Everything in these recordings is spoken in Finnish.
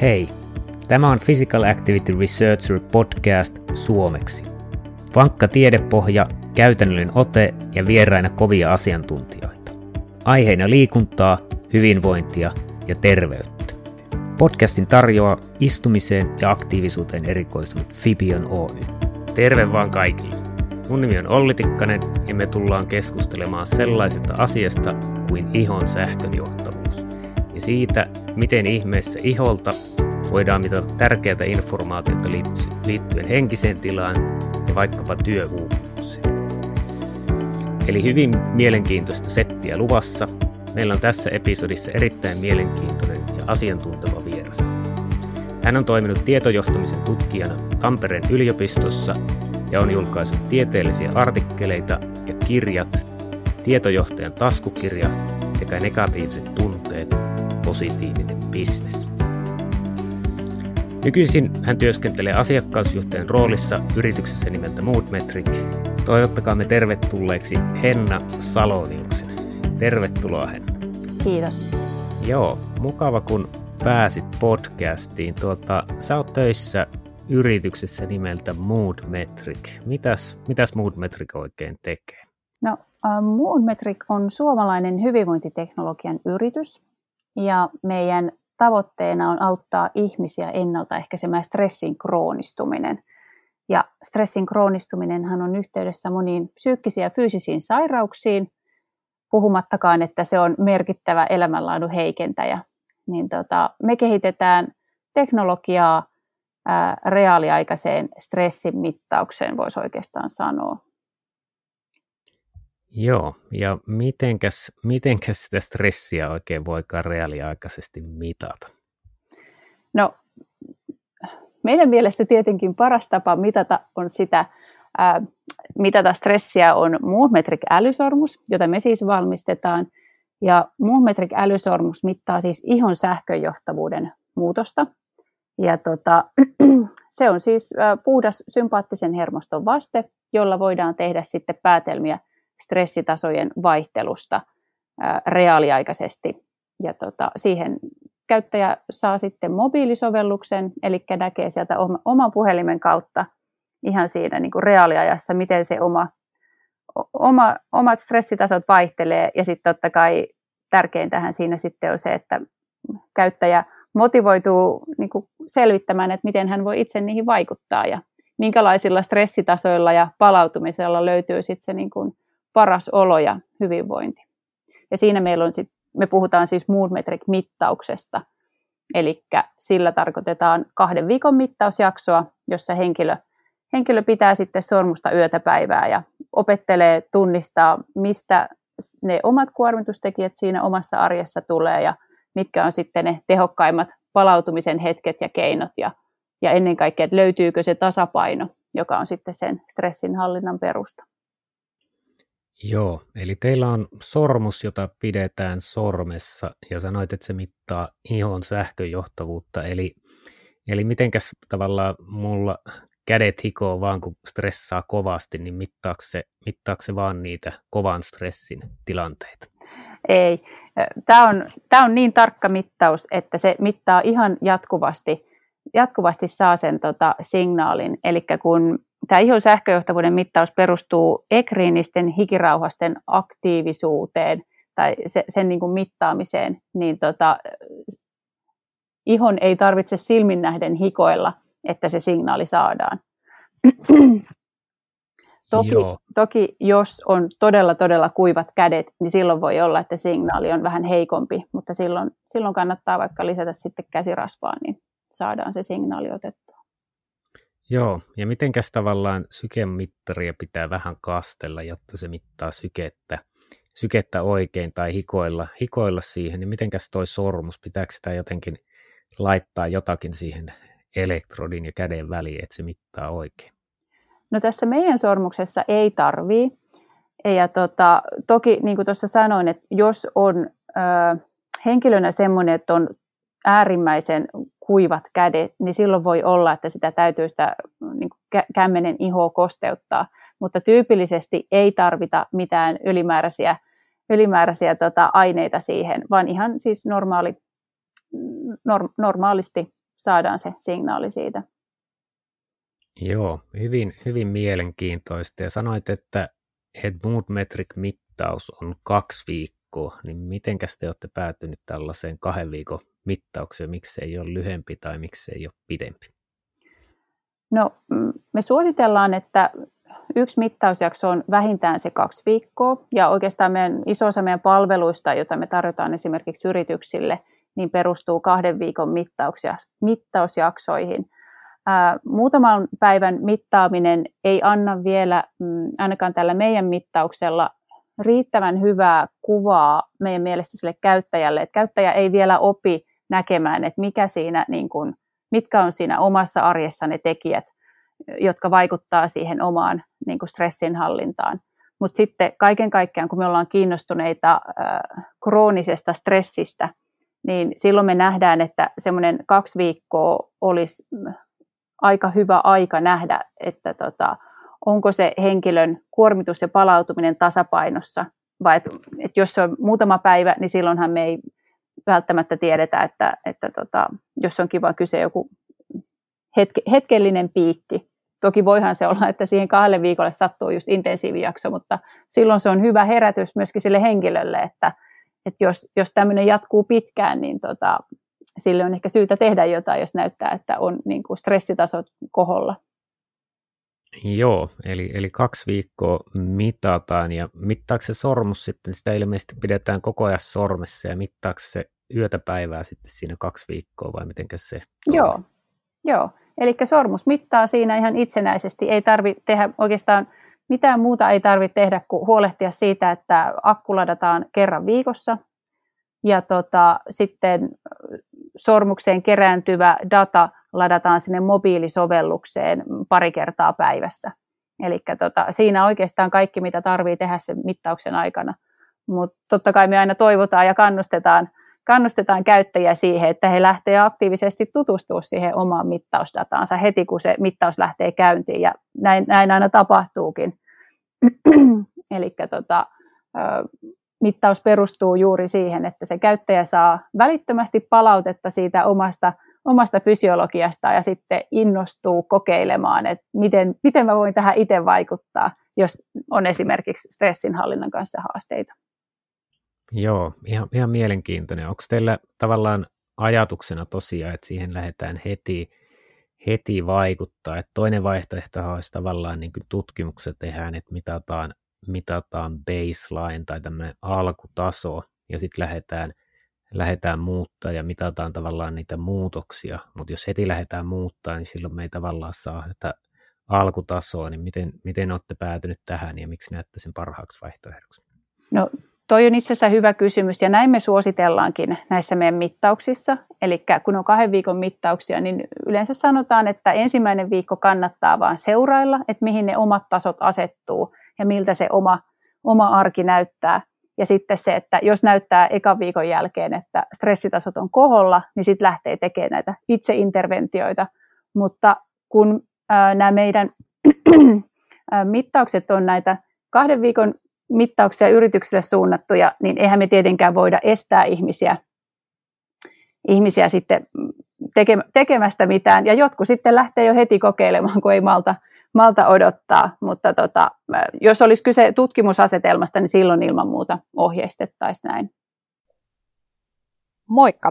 Hei, tämä on Physical Activity Researcher podcast suomeksi. Vankka tiedepohja, käytännöllinen ote ja vieraina kovia asiantuntijoita. Aiheena liikuntaa, hyvinvointia ja terveyttä. Podcastin tarjoaa istumiseen ja aktiivisuuteen erikoistunut Fibion Oy. Terve vaan kaikille! Mun nimi on Olli Tikkanen ja me tullaan keskustelemaan sellaisesta asiasta kuin ihon sähkönjohtavuus ja siitä, miten ihmeessä iholta voidaan mitata tärkeää informaatiota liittyen henkiseen tilaan ja vaikkapa työuupumukseen. Eli hyvin mielenkiintoista settiä luvassa. Meillä on tässä episodissa erittäin mielenkiintoinen ja asiantunteva vieras. Hän on toiminut tietojohtamisen tutkijana Tampereen yliopistossa ja on julkaissut tieteellisiä artikkeleita ja kirjat, tietojohtajan taskukirja sekä negatiiviset tunteet, positiivinen bisnes. Nykyisin hän työskentelee asiakkausjohtajan roolissa yrityksessä nimeltä Moodmetric. Toivottakaamme tervetulleeksi Henna Saloniuksen. Tervetuloa Henna. Kiitos. Joo, mukava kun pääsit podcastiin. Tuota, sä oot töissä yrityksessä nimeltä Moodmetric. Mitäs, mitäs Moodmetric oikein tekee? No, uh, Moodmetric on suomalainen hyvinvointiteknologian yritys ja meidän tavoitteena on auttaa ihmisiä ennaltaehkäisemään stressin kroonistuminen. Ja stressin kroonistuminenhan on yhteydessä moniin psyykkisiin ja fyysisiin sairauksiin, puhumattakaan, että se on merkittävä elämänlaadun heikentäjä. Niin tota, me kehitetään teknologiaa ää, reaaliaikaiseen stressin mittaukseen, voisi oikeastaan sanoa. Joo, ja mitenkäs, mitenkäs sitä stressiä oikein voikaan reaaliaikaisesti mitata? No, meidän mielestä tietenkin paras tapa mitata on sitä, ää, mitata stressiä on Moonmetric älysormus, jota me siis valmistetaan. Ja Moonmetric älysormus mittaa siis ihon sähköjohtavuuden muutosta. Ja tota, se on siis puhdas sympaattisen hermoston vaste, jolla voidaan tehdä sitten päätelmiä stressitasojen vaihtelusta reaaliaikaisesti. Ja tota, siihen käyttäjä saa sitten mobiilisovelluksen, eli näkee sieltä oman puhelimen kautta ihan siinä niin kuin reaaliajassa, miten se oma, oma, omat stressitasot vaihtelee. Ja sitten totta kai tärkeintähän siinä sitten on se, että käyttäjä motivoituu niin kuin selvittämään, että miten hän voi itse niihin vaikuttaa ja minkälaisilla stressitasoilla ja palautumisella löytyy sitten se niin kuin paras olo ja hyvinvointi. Ja siinä meillä on sit, me puhutaan siis Moodmetric-mittauksesta, eli sillä tarkoitetaan kahden viikon mittausjaksoa, jossa henkilö, henkilö pitää sitten sormusta yötä päivää ja opettelee tunnistaa, mistä ne omat kuormitustekijät siinä omassa arjessa tulee ja mitkä on sitten ne tehokkaimmat palautumisen hetket ja keinot ja, ja ennen kaikkea, että löytyykö se tasapaino, joka on sitten sen stressin hallinnan perusta. Joo, eli teillä on sormus, jota pidetään sormessa ja sanoit, että se mittaa ihon sähköjohtavuutta, eli, eli mitenkäs tavallaan mulla kädet hikoo vaan kun stressaa kovasti, niin mittaako se, mittaako se vaan niitä kovan stressin tilanteita? Ei, tämä on, tämä on niin tarkka mittaus, että se mittaa ihan jatkuvasti, jatkuvasti saa sen tota, signaalin, eli kun tämä ihon sähköjohtavuuden mittaus perustuu ekriinisten hikirauhasten aktiivisuuteen tai se, sen niin kuin mittaamiseen, niin tota, ihon ei tarvitse silmin nähden hikoilla, että se signaali saadaan. toki, toki jos on todella todella kuivat kädet, niin silloin voi olla, että signaali on vähän heikompi, mutta silloin, silloin kannattaa vaikka lisätä sitten käsirasvaa, niin saadaan se signaali otettua. Joo, ja mitenkäs tavallaan sykemittaria pitää vähän kastella, jotta se mittaa sykettä, sykettä oikein tai hikoilla, hikoilla siihen, niin mitenkäs toi sormus, pitääkö sitä jotenkin laittaa jotakin siihen elektrodin ja käden väliin, että se mittaa oikein? No tässä meidän sormuksessa ei tarvii. Ja tota, toki niin kuin tuossa sanoin, että jos on ö, henkilönä semmoinen, että on äärimmäisen kuivat kädet, niin silloin voi olla, että sitä täytyy sitä niin kämmenen ihoa kosteuttaa. Mutta tyypillisesti ei tarvita mitään ylimääräisiä, ylimääräisiä tota, aineita siihen, vaan ihan siis normaali, norm, normaalisti saadaan se signaali siitä. Joo, hyvin, hyvin mielenkiintoista. Ja sanoit, että, että Mood Metric-mittaus on kaksi viikkoa, niin mitenkäs te olette päätynyt tällaiseen kahden viikon mittaukseen? Miksi ei ole lyhempi tai miksi ei ole pidempi? No, mm, me suositellaan, että yksi mittausjakso on vähintään se kaksi viikkoa, ja oikeastaan meidän, iso osa meidän palveluista, joita me tarjotaan esimerkiksi yrityksille, niin perustuu kahden viikon mittauksia, mittausjaksoihin. Ää, muutaman päivän mittaaminen ei anna vielä, mm, ainakaan tällä meidän mittauksella, riittävän hyvää kuvaa meidän mielestä sille käyttäjälle, että käyttäjä ei vielä opi näkemään, että mikä siinä, niin kuin, mitkä on siinä omassa arjessa ne tekijät, jotka vaikuttaa siihen omaan niin kuin stressinhallintaan. Mutta sitten kaiken kaikkiaan, kun me ollaan kiinnostuneita äh, kroonisesta stressistä, niin silloin me nähdään, että semmoinen kaksi viikkoa olisi aika hyvä aika nähdä, että tota, onko se henkilön kuormitus ja palautuminen tasapainossa, vai että, että jos se on muutama päivä, niin silloinhan me ei välttämättä tiedetä, että, että tota, jos on kiva kyse joku hetke, hetkellinen piikki. Toki voihan se olla, että siihen kahdelle viikolle sattuu just intensiivijakso, mutta silloin se on hyvä herätys myöskin sille henkilölle, että, että jos, jos tämmöinen jatkuu pitkään, niin tota, sille on ehkä syytä tehdä jotain, jos näyttää, että on niin kuin stressitasot koholla. Joo, eli, eli kaksi viikkoa mitataan ja mittaako se sormus sitten, sitä ilmeisesti pidetään koko ajan sormessa ja mittaako se yötä päivää sitten siinä kaksi viikkoa vai miten se? Joo, joo. eli sormus mittaa siinä ihan itsenäisesti, ei tarvitse tehdä oikeastaan mitään muuta ei tarvitse tehdä kuin huolehtia siitä, että akku ladataan kerran viikossa ja tota, sitten sormukseen kerääntyvä data ladataan sinne mobiilisovellukseen pari kertaa päivässä. Eli tota, siinä oikeastaan kaikki, mitä tarvii tehdä sen mittauksen aikana. Mutta totta kai me aina toivotaan ja kannustetaan, kannustetaan käyttäjiä siihen, että he lähtevät aktiivisesti tutustumaan siihen omaan mittausdataansa heti, kun se mittaus lähtee käyntiin. Ja näin, näin aina tapahtuukin. Eli tota, mittaus perustuu juuri siihen, että se käyttäjä saa välittömästi palautetta siitä omasta, omasta fysiologiasta ja sitten innostuu kokeilemaan, että miten, miten mä voin tähän itse vaikuttaa, jos on esimerkiksi stressinhallinnan kanssa haasteita. Joo, ihan, ihan mielenkiintoinen. Onko teillä tavallaan ajatuksena tosiaan, että siihen lähdetään heti, heti vaikuttaa? Että toinen vaihtoehto olisi tavallaan niin kuin tutkimukset tehdään, että mitataan mitataan baseline tai tämmöinen alkutaso ja sitten lähdetään, lähdetään muuttaa ja mitataan tavallaan niitä muutoksia, mutta jos heti lähdetään muuttaa, niin silloin me ei tavallaan saa sitä alkutasoa, niin miten, miten olette päätynyt tähän ja miksi näette sen parhaaksi vaihtoehdoksi? No toi on itse asiassa hyvä kysymys ja näin me suositellaankin näissä meidän mittauksissa. Eli kun on kahden viikon mittauksia, niin yleensä sanotaan, että ensimmäinen viikko kannattaa vaan seurailla, että mihin ne omat tasot asettuu ja miltä se oma, oma arki näyttää. Ja sitten se, että jos näyttää ekan viikon jälkeen, että stressitasot on koholla, niin sitten lähtee tekemään näitä itseinterventioita. Mutta kun nämä meidän mittaukset on näitä kahden viikon mittauksia yrityksille suunnattuja, niin eihän me tietenkään voida estää ihmisiä, ihmisiä sitten tekemästä mitään. Ja jotkut sitten lähtee jo heti kokeilemaan, kun ei malta, malta odottaa, mutta tota, jos olisi kyse tutkimusasetelmasta, niin silloin ilman muuta ohjeistettaisiin näin. Moikka!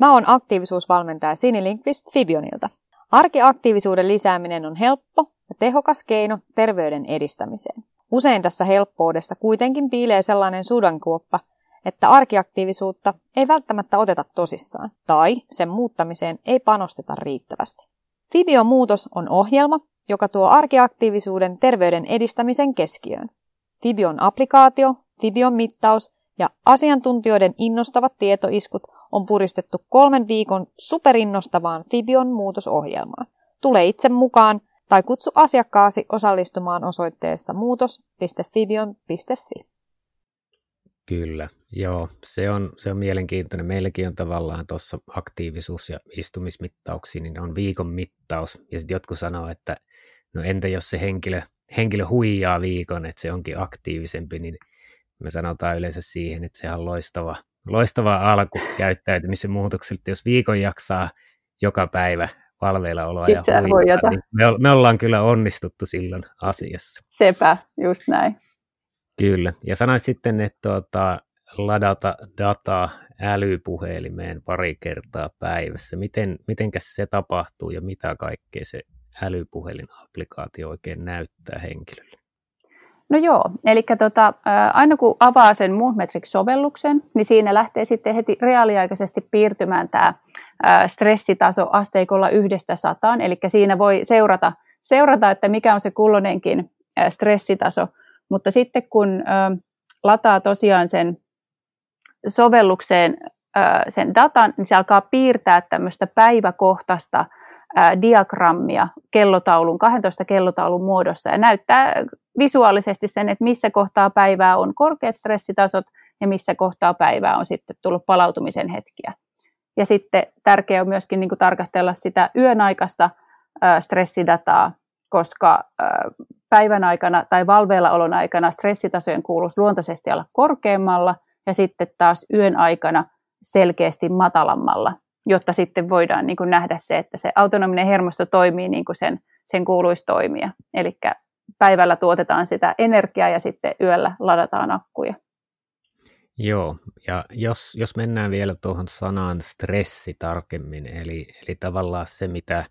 Mä oon aktiivisuusvalmentaja Sini Linkvist Fibionilta. Arkiaktiivisuuden lisääminen on helppo ja tehokas keino terveyden edistämiseen. Usein tässä helppoudessa kuitenkin piilee sellainen sudankuoppa, että arkiaktiivisuutta ei välttämättä oteta tosissaan tai sen muuttamiseen ei panosteta riittävästi. Fibion muutos on ohjelma, joka tuo arkiaktiivisuuden terveyden edistämisen keskiöön. Fibion applikaatio, Fibion mittaus ja asiantuntijoiden innostavat tietoiskut on puristettu kolmen viikon superinnostavaan Fibion muutosohjelmaan. Tule itse mukaan tai kutsu asiakkaasi osallistumaan osoitteessa muutos.fibion.fi. Kyllä, joo, se on, se on mielenkiintoinen. Meilläkin on tavallaan tuossa aktiivisuus- ja istumismittauksiin, niin on viikon mittaus. Ja sitten jotkut sanoo, että no entä jos se henkilö, henkilö huijaa viikon, että se onkin aktiivisempi, niin me sanotaan yleensä siihen, että se on loistava, loistava alku käyttäytymisen muutokselta. Jos viikon jaksaa joka päivä valveilla oloa ja huijata, niin me, me ollaan kyllä onnistuttu silloin asiassa. Sepä, just näin. Kyllä, ja sanoit sitten, että tuota, ladata dataa älypuhelimeen pari kertaa päivässä. Miten, mitenkäs se tapahtuu ja mitä kaikkea se älypuhelin-applikaatio oikein näyttää henkilölle? No joo, eli tota, aina kun avaa sen Moonmetrics-sovelluksen, niin siinä lähtee sitten heti reaaliaikaisesti piirtymään tämä stressitaso asteikolla yhdestä sataan, eli siinä voi seurata, seurata, että mikä on se kulloinenkin stressitaso, mutta sitten kun lataa tosiaan sen sovellukseen sen datan, niin se alkaa piirtää tämmöistä päiväkohtaista diagrammia kellotaulun, 12 kellotaulun muodossa ja näyttää visuaalisesti sen, että missä kohtaa päivää on korkeat stressitasot ja missä kohtaa päivää on sitten tullut palautumisen hetkiä. Ja sitten tärkeää on myöskin niin kuin tarkastella sitä yön aikaista stressidataa, koska päivän aikana tai valveilla olon aikana stressitasojen kuuluisi luontaisesti olla korkeammalla ja sitten taas yön aikana selkeästi matalammalla, jotta sitten voidaan niin kuin nähdä se, että se autonominen hermosto toimii niin kuin sen, sen kuuluisi toimia. Eli päivällä tuotetaan sitä energiaa ja sitten yöllä ladataan akkuja. Joo, ja jos, jos mennään vielä tuohon sanaan stressi tarkemmin, eli, eli tavallaan se, mitä,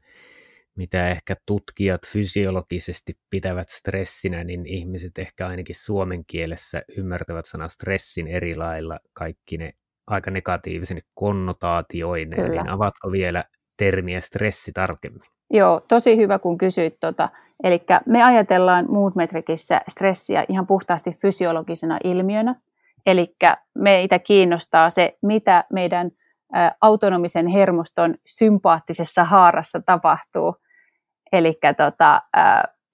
mitä ehkä tutkijat fysiologisesti pitävät stressinä, niin ihmiset ehkä ainakin suomen kielessä ymmärtävät sanaa stressin eri lailla kaikki ne aika negatiivisen konnotaatioineen, niin avatko vielä termiä stressi tarkemmin? Joo, tosi hyvä kun kysyit tuota. Eli me ajatellaan Moodmetricissä stressiä ihan puhtaasti fysiologisena ilmiönä. Eli meitä kiinnostaa se, mitä meidän autonomisen hermoston sympaattisessa haarassa tapahtuu. Eli tota,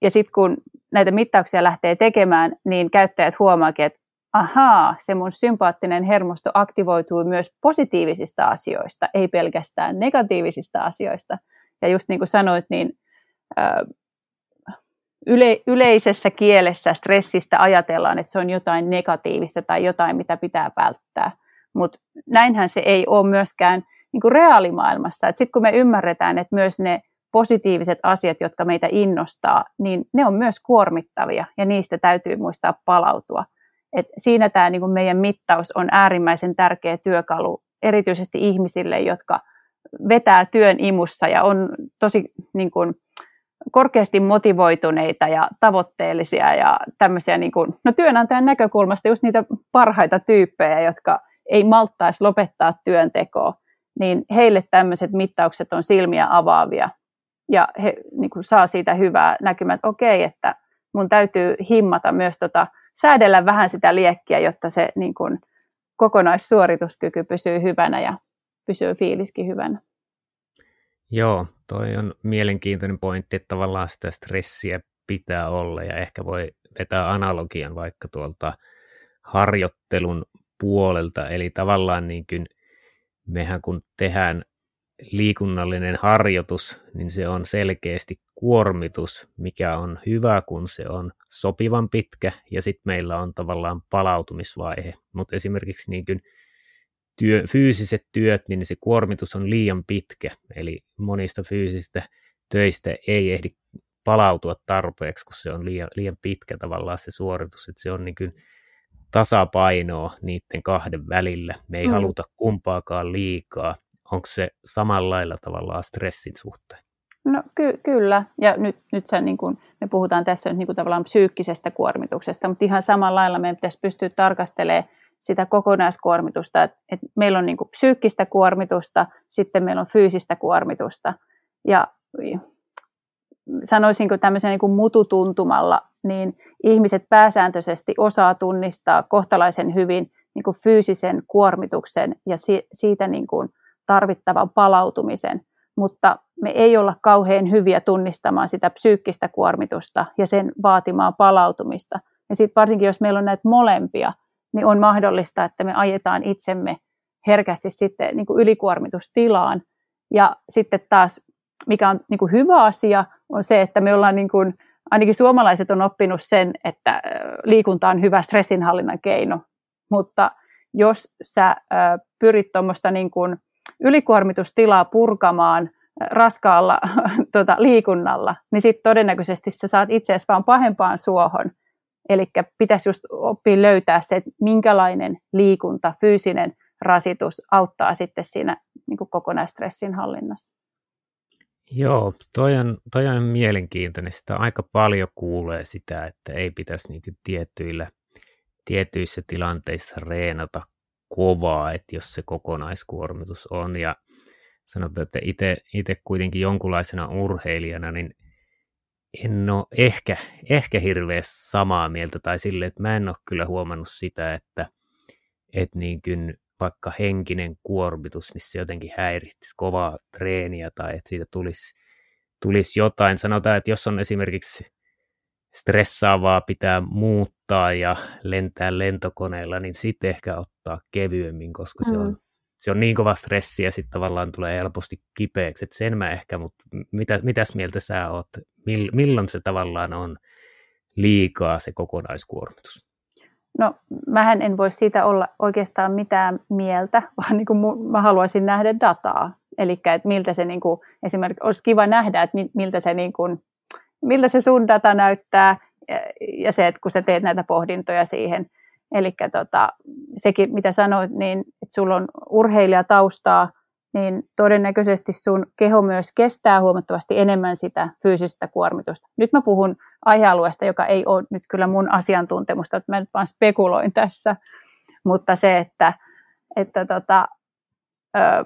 ja sitten kun näitä mittauksia lähtee tekemään, niin käyttäjät huomaakin, että ahaa, se mun sympaattinen hermosto aktivoituu myös positiivisista asioista, ei pelkästään negatiivisista asioista. Ja just niin kuin sanoit, niin yle, yleisessä kielessä stressistä ajatellaan, että se on jotain negatiivista tai jotain, mitä pitää välttää. Mutta näinhän se ei ole myöskään niin kuin reaalimaailmassa. Sitten kun me ymmärretään, että myös ne positiiviset asiat, jotka meitä innostaa, niin ne on myös kuormittavia ja niistä täytyy muistaa palautua. Et siinä tämä niin kuin meidän mittaus on äärimmäisen tärkeä työkalu, erityisesti ihmisille, jotka vetää työn imussa ja on tosi niin kuin, korkeasti motivoituneita ja tavoitteellisia ja tämmöisiä niin no työnantajan näkökulmasta just niitä parhaita tyyppejä, jotka ei malttaisi lopettaa työntekoa, niin heille tämmöiset mittaukset on silmiä avaavia ja he niin kuin, saa siitä hyvää näkymää, että okei, että mun täytyy himmata myös tota, säädellä vähän sitä liekkiä, jotta se niin kuin, kokonaissuorituskyky pysyy hyvänä ja pysyy fiiliskin hyvänä. Joo, toi on mielenkiintoinen pointti, että tavallaan sitä stressiä pitää olla ja ehkä voi vetää analogian vaikka tuolta harjoittelun puolelta, eli tavallaan niin kuin mehän kun tehdään liikunnallinen harjoitus, niin se on selkeästi kuormitus, mikä on hyvä, kun se on sopivan pitkä, ja sitten meillä on tavallaan palautumisvaihe. Mutta esimerkiksi niin kuin työ, fyysiset työt, niin se kuormitus on liian pitkä, eli monista fyysistä töistä ei ehdi palautua tarpeeksi, kun se on liian, liian pitkä tavallaan se suoritus, että se on niin kuin tasapainoa niiden kahden välillä. Me ei mm. haluta kumpaakaan liikaa. Onko se samalla lailla tavallaan stressin suhteen? No ky- kyllä, ja nyt, nyt sä, niin kun, me puhutaan tässä nyt niin kun tavallaan psyykkisestä kuormituksesta, mutta ihan samalla lailla meidän pitäisi pystyä tarkastelemaan sitä kokonaiskuormitusta, että, että meillä on niin kuin psyykkistä kuormitusta, sitten meillä on fyysistä kuormitusta. Ja sanoisinko tämmöisen niin kuin mututuntumalla, niin ihmiset pääsääntöisesti osaa tunnistaa kohtalaisen hyvin niin kuin fyysisen kuormituksen ja si- siitä niin kuin tarvittavan palautumisen, mutta me ei olla kauhean hyviä tunnistamaan sitä psyykkistä kuormitusta ja sen vaatimaa palautumista. Ja sitten varsinkin, jos meillä on näitä molempia, niin on mahdollista, että me ajetaan itsemme herkästi sitten niin kuin ylikuormitustilaan. Ja sitten taas, mikä on niin kuin hyvä asia, on se, että me ollaan, niin kuin, ainakin suomalaiset on oppinut sen, että liikunta on hyvä stressinhallinnan keino. Mutta jos sä pyrit tuommoista niin kuin ylikuormitustilaa purkamaan raskaalla tuota, liikunnalla, niin sitten todennäköisesti sä saat itse asiassa vaan pahempaan suohon. Eli pitäisi just oppia löytää se, että minkälainen liikunta, fyysinen rasitus auttaa sitten siinä niin kokonaistressin hallinnassa. Joo, toi on, toi on mielenkiintoinen. Sitä aika paljon kuulee sitä, että ei pitäisi niitä tietyillä, tietyissä tilanteissa reenata kovaa, että jos se kokonaiskuormitus on. Ja sanotaan, että itse kuitenkin jonkunlaisena urheilijana, niin en ole ehkä, ehkä hirveän samaa mieltä tai sille, että mä en ole kyllä huomannut sitä, että, että niin kuin vaikka henkinen kuormitus, missä jotenkin häiritsisi kovaa treeniä tai että siitä tulisi, tulisi jotain. Sanotaan, että jos on esimerkiksi stressaavaa pitää muuttaa ja lentää lentokoneella, niin sitten ehkä ottaa kevyemmin, koska se on, mm. se on niin kova stressi ja sitten tavallaan tulee helposti kipeäksi. Et sen mä ehkä, mutta mitä, mitäs mieltä sä oot? Milloin se tavallaan on liikaa se kokonaiskuormitus? No, mähän en voi siitä olla oikeastaan mitään mieltä, vaan niin kuin mä haluaisin nähdä dataa. Eli että miltä se niin kuin, esimerkiksi olisi kiva nähdä, että miltä se, niin kuin, miltä se sun data näyttää ja se, että kun sä teet näitä pohdintoja siihen. Eli tota, sekin, mitä sanoit, niin että sulla on urheilijataustaa, niin todennäköisesti sun keho myös kestää huomattavasti enemmän sitä fyysistä kuormitusta. Nyt mä puhun aihealueesta, joka ei ole nyt kyllä mun asiantuntemusta, että mä nyt vaan spekuloin tässä, mutta se, että, että tota, ö,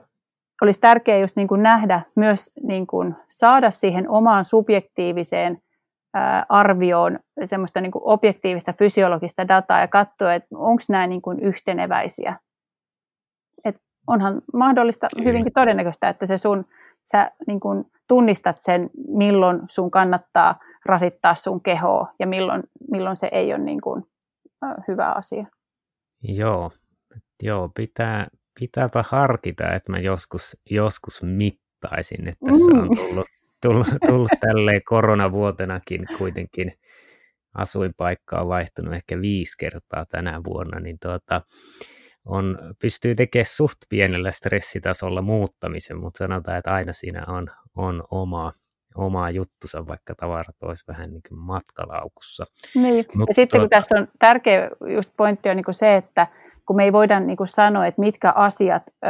olisi tärkeää just niin kuin nähdä myös niin kuin saada siihen omaan subjektiiviseen arvioon semmoista niin kuin objektiivista fysiologista dataa ja katsoa, että onko nämä niin kuin yhteneväisiä onhan mahdollista, hyvinkin todennäköistä, että se sun, sä niin kun tunnistat sen, milloin sun kannattaa rasittaa sun kehoa ja milloin, milloin se ei ole niin kun, hyvä asia. Joo, joo pitää, pitääpä harkita, että mä joskus, joskus mittaisin, että tässä on mm. tullut, tullut, tullut tälleen koronavuotenakin kuitenkin asuinpaikka on vaihtunut ehkä viisi kertaa tänä vuonna, niin tuota, on, pystyy tekemään suht pienellä stressitasolla muuttamisen, mutta sanotaan, että aina siinä on, on oma, oma juttusa, vaikka tavarat olisi vähän niin kuin matkalaukussa. Niin. Mut ja sitten kun tuota... tässä on tärkeä just pointti on niin kuin se, että kun me ei voida niin kuin sanoa, että mitkä asiat ö,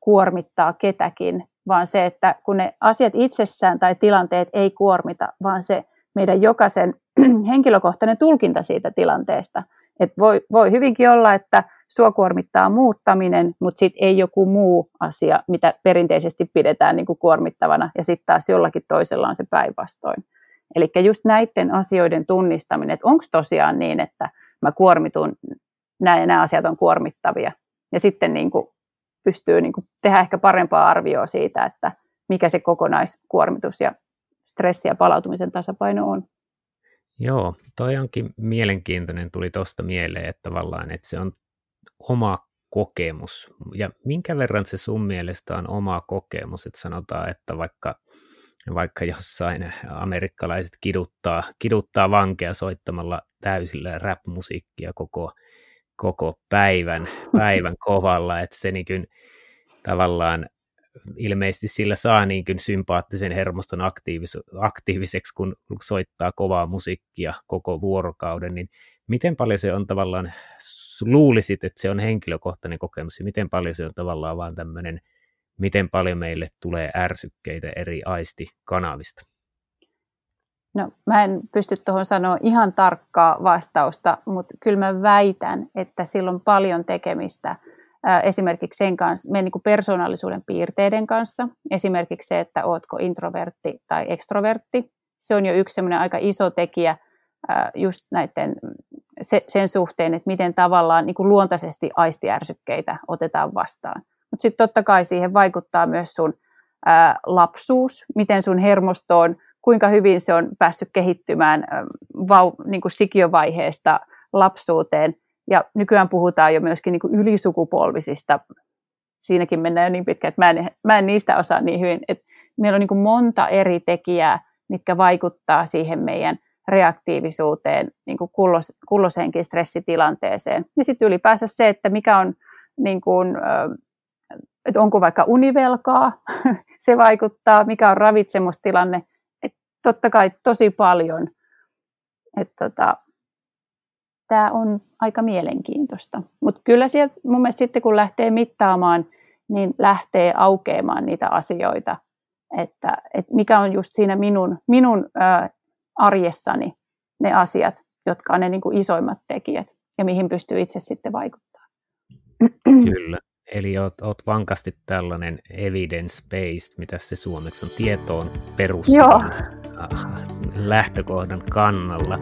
kuormittaa ketäkin, vaan se, että kun ne asiat itsessään tai tilanteet ei kuormita, vaan se meidän jokaisen henkilökohtainen tulkinta siitä tilanteesta. Et voi, voi hyvinkin olla, että sua kuormittaa muuttaminen, mutta sitten ei joku muu asia, mitä perinteisesti pidetään niin kuin kuormittavana, ja sitten taas jollakin toisella on se päinvastoin. Eli just näiden asioiden tunnistaminen, että onko tosiaan niin, että mä kuormitun, nämä nämä asiat on kuormittavia, ja sitten niin kuin pystyy niin kuin tehdä ehkä parempaa arvioa siitä, että mikä se kokonaiskuormitus ja stressi ja palautumisen tasapaino on. Joo, toi onkin mielenkiintoinen, tuli tuosta mieleen, että että se on oma kokemus. Ja minkä verran se sun mielestä on oma kokemus, että sanotaan, että vaikka, vaikka jossain amerikkalaiset kiduttaa, kiduttaa vankeja soittamalla täysillä rap-musiikkia koko, koko päivän, päivän kovalla, että se niin tavallaan ilmeisesti sillä saa niin kuin sympaattisen hermoston aktiivis- aktiiviseksi, kun soittaa kovaa musiikkia koko vuorokauden, niin miten paljon se on tavallaan, luulisit, että se on henkilökohtainen kokemus, ja miten paljon se on tavallaan vaan tämmöinen, miten paljon meille tulee ärsykkeitä eri aistikanavista? No, mä en pysty tuohon sanoa ihan tarkkaa vastausta, mutta kyllä mä väitän, että sillä on paljon tekemistä – esimerkiksi sen kanssa, meidän niin persoonallisuuden piirteiden kanssa. Esimerkiksi se, että ootko introvertti tai ekstrovertti. Se on jo yksi aika iso tekijä just näiden, sen suhteen, että miten tavallaan niin kuin luontaisesti aistiärsykkeitä otetaan vastaan. Mutta sitten totta kai siihen vaikuttaa myös sun ää, lapsuus, miten sun hermosto on, kuinka hyvin se on päässyt kehittymään vau, niin kuin sikiövaiheesta lapsuuteen – ja nykyään puhutaan jo myöskin niin kuin ylisukupolvisista. Siinäkin mennään jo niin pitkään, että mä en, mä en niistä osaa niin hyvin. Että meillä on niin kuin monta eri tekijää, mitkä vaikuttaa siihen meidän reaktiivisuuteen, niin kuin kullos, stressitilanteeseen. Ja sitten ylipäänsä se, että mikä on, niin kuin, että onko vaikka univelkaa. se vaikuttaa, mikä on ravitsemustilanne. Et totta kai tosi paljon. tota, Tämä on aika mielenkiintoista. Mutta kyllä sieltä mun mielestä sitten kun lähtee mittaamaan, niin lähtee aukeamaan niitä asioita, että, että mikä on just siinä minun, minun ää, arjessani ne asiat, jotka on ne niin kuin isoimmat tekijät ja mihin pystyy itse sitten vaikuttamaan. Kyllä. Eli oot, oot vankasti tällainen evidence-based, mitä se suomeksi on, tietoon perustuvan lähtökohdan kannalla.